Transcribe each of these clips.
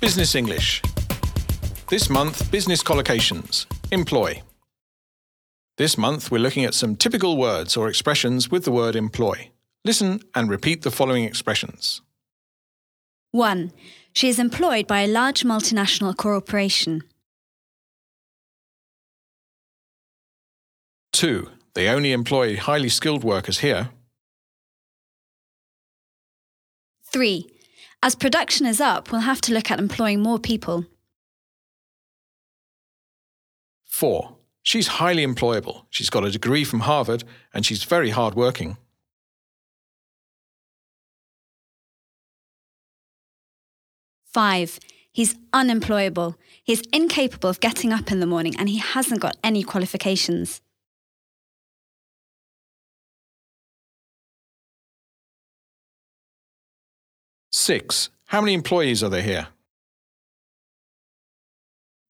Business English. This month, business collocations. Employ. This month, we're looking at some typical words or expressions with the word employ. Listen and repeat the following expressions. 1. She is employed by a large multinational corporation. 2. They only employ highly skilled workers here. 3. As production is up, we'll have to look at employing more people. 4. She's highly employable. She's got a degree from Harvard and she's very hardworking. 5. He's unemployable. He's incapable of getting up in the morning and he hasn't got any qualifications. Six. How many employees are there here?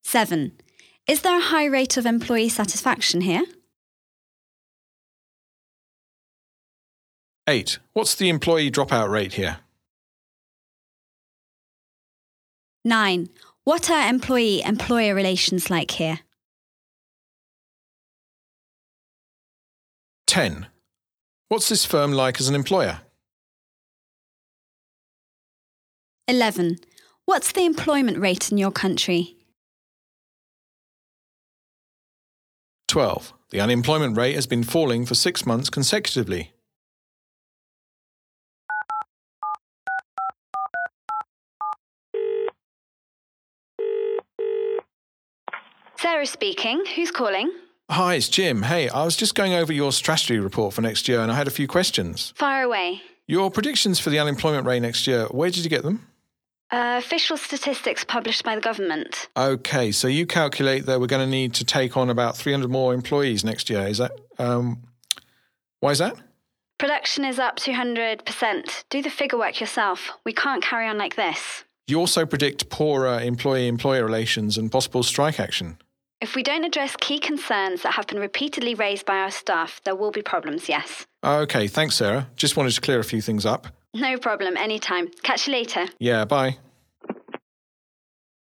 7. Is there a high rate of employee satisfaction here? Eight. What's the employee dropout rate here? 9. What are employee employer relations like here? 10. What's this firm like as an employer? 11. What's the employment rate in your country? 12. The unemployment rate has been falling for six months consecutively. Sarah speaking. Who's calling? Hi, it's Jim. Hey, I was just going over your strategy report for next year and I had a few questions. Fire away. Your predictions for the unemployment rate next year, where did you get them? Uh, official statistics published by the government. Okay, so you calculate that we're going to need to take on about 300 more employees next year. Is that um, why is that? Production is up 200%. Do the figure work yourself. We can't carry on like this. You also predict poorer employee employer relations and possible strike action. If we don't address key concerns that have been repeatedly raised by our staff, there will be problems, yes. Okay, thanks, Sarah. Just wanted to clear a few things up. No problem, anytime. Catch you later. Yeah, bye.